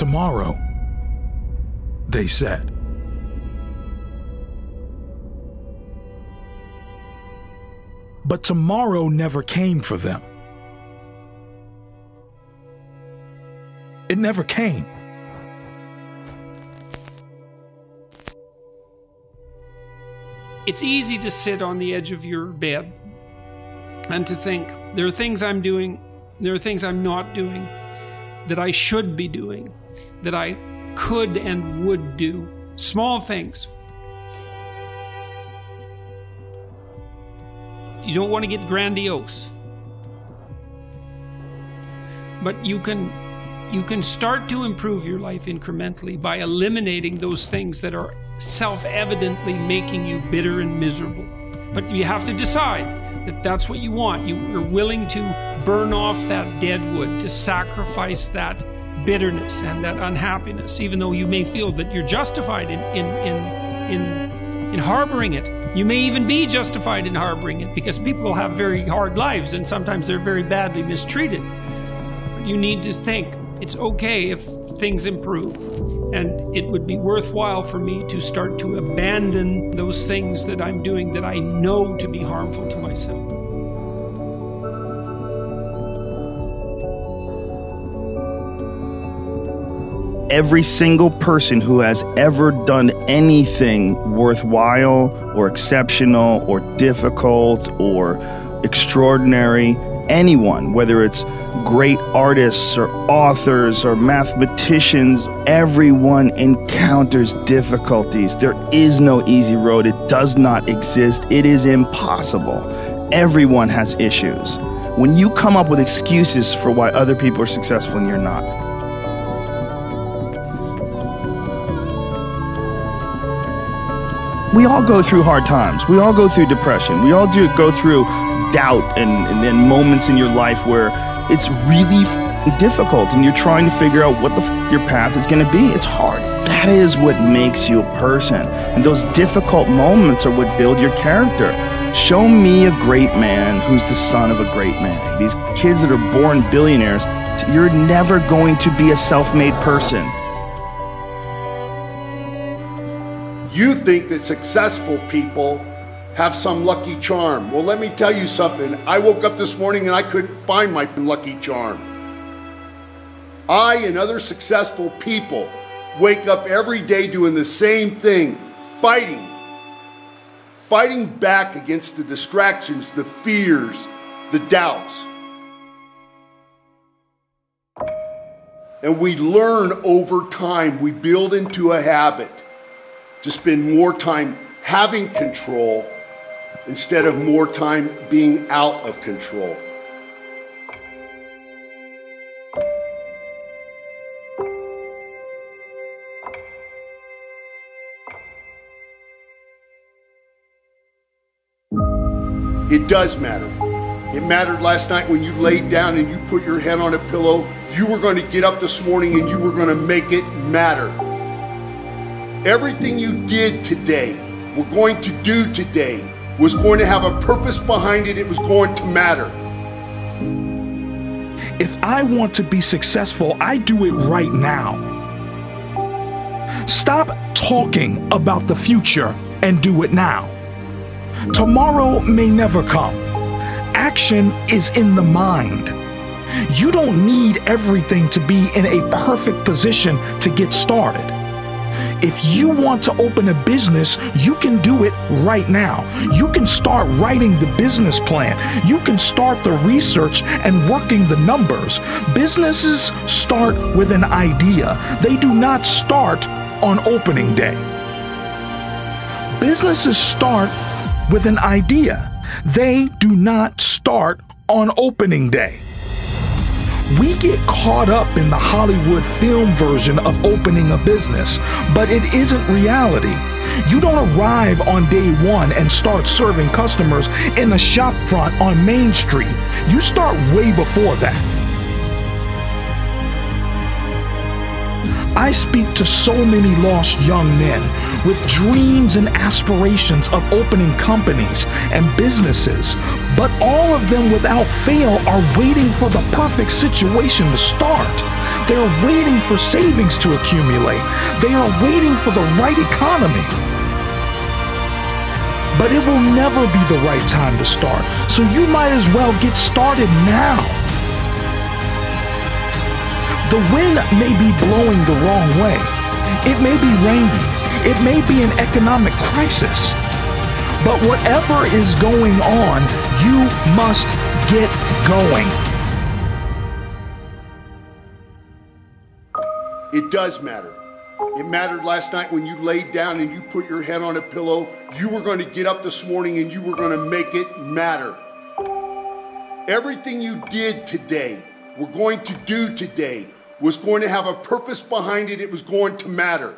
tomorrow, they said. But tomorrow never came for them. It never came. It's easy to sit on the edge of your bed and to think there are things I'm doing, there are things I'm not doing that I should be doing, that I could and would do. Small things. You don't want to get grandiose. But you can you can start to improve your life incrementally by eliminating those things that are self-evidently making you bitter and miserable. But you have to decide that that's what you want. You are willing to burn off that dead wood, to sacrifice that bitterness and that unhappiness, even though you may feel that you're justified in, in, in, in, in harboring it. You may even be justified in harboring it because people have very hard lives and sometimes they're very badly mistreated. But you need to think it's okay if things improve. And it would be worthwhile for me to start to abandon those things that I'm doing that I know to be harmful to myself. every single person who has ever done anything worthwhile or exceptional or difficult or extraordinary, anyone, whether it's great artists or authors or mathematicians, everyone encounters difficulties. There is no easy road, it does not exist, it is impossible. Everyone has issues. When you come up with excuses for why other people are successful and you're not, we all go through hard times. We all go through depression. We all do go through doubt and, and, and moments in your life where it's really difficult and you're trying to figure out what the f- your path is going to be. It's hard. That is what makes you a person. And those difficult moments are what build your character. Show me a great man who's the son of a great man. These kids that are born billionaires, you're never going to be a self made person. You think that successful people have some lucky charm. Well, let me tell you something. I woke up this morning and I couldn't find my lucky charm. I and other successful people wake up every day doing the same thing, fighting. Fighting back against the distractions, the fears, the doubts. And we learn over time, we build into a habit to spend more time having control instead of more time being out of control. It does matter. It mattered last night when you laid down and you put your head on a pillow. You were going to get up this morning and you were going to make it matter. Everything you did today, we're going to do today, was going to have a purpose behind it. It was going to matter. If I want to be successful, I do it right now. Stop talking about the future and do it now. Tomorrow may never come. Action is in the mind. You don't need everything to be in a perfect position to get started. If you want to open a business, you can do it right now. You can start writing the business plan. You can start the research and working the numbers. Businesses start with an idea, they do not start on opening day. Businesses start with an idea, they do not start on opening day. We get caught up in the Hollywood film version of opening a business, but it isn't reality. You don't arrive on day one and start serving customers in a shop front on Main Street. You start way before that. I speak to so many lost young men with dreams and aspirations of opening companies and businesses, but all of them without fail are waiting for the perfect situation to start. They're waiting for savings to accumulate. They are waiting for the right economy. But it will never be the right time to start. So you might as well get started now. The wind may be blowing the wrong way. It may be raining. It may be an economic crisis. But whatever is going on, you must get going. It does matter. It mattered last night when you laid down and you put your head on a pillow. You were going to get up this morning and you were going to make it matter. Everything you did today, we're going to do today, was going to have a purpose behind it. It was going to matter.